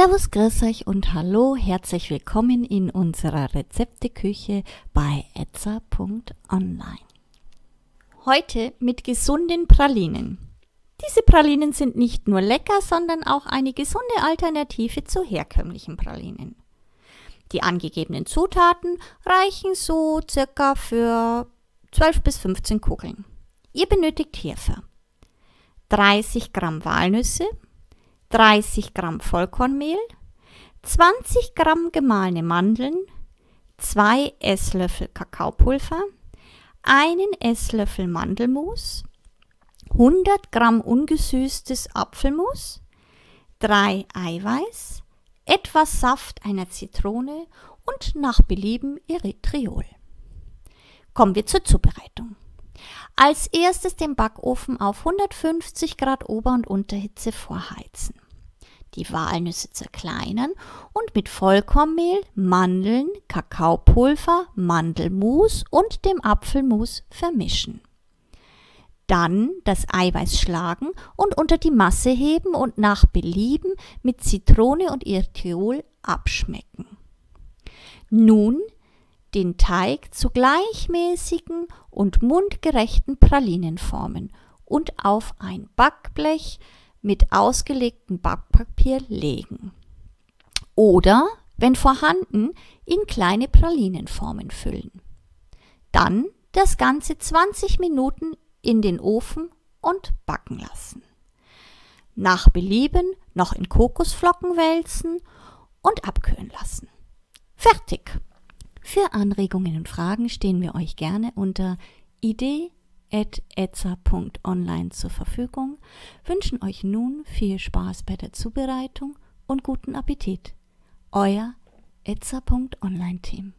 Servus, grüß euch und hallo, herzlich willkommen in unserer Rezepteküche bei etza.online. Heute mit gesunden Pralinen. Diese Pralinen sind nicht nur lecker, sondern auch eine gesunde Alternative zu herkömmlichen Pralinen. Die angegebenen Zutaten reichen so circa für 12 bis 15 Kugeln. Ihr benötigt hierfür 30 Gramm Walnüsse, 30 Gramm Vollkornmehl, 20 Gramm gemahlene Mandeln, 2 Esslöffel Kakaopulver, einen Esslöffel Mandelmus, 100 Gramm ungesüßtes Apfelmus, 3 Eiweiß, etwas Saft einer Zitrone und nach Belieben Erythriol. Kommen wir zur Zubereitung. Als erstes den Backofen auf 150 Grad Ober- und Unterhitze vorheizen. Die Walnüsse zerkleinern und mit Vollkornmehl, Mandeln, Kakaopulver, Mandelmus und dem Apfelmus vermischen. Dann das Eiweiß schlagen und unter die Masse heben und nach Belieben mit Zitrone und Erythriol abschmecken. Nun den Teig zu gleichmäßigen und mundgerechten Pralinen formen und auf ein Backblech mit ausgelegtem Backpapier legen. Oder, wenn vorhanden, in kleine Pralinenformen füllen. Dann das Ganze 20 Minuten in den Ofen und backen lassen. Nach Belieben noch in Kokosflocken wälzen und abkühlen lassen. Fertig! Für Anregungen und Fragen stehen wir euch gerne unter idee.etza.online zur Verfügung, wünschen euch nun viel Spaß bei der Zubereitung und guten Appetit. Euer etza.online Team.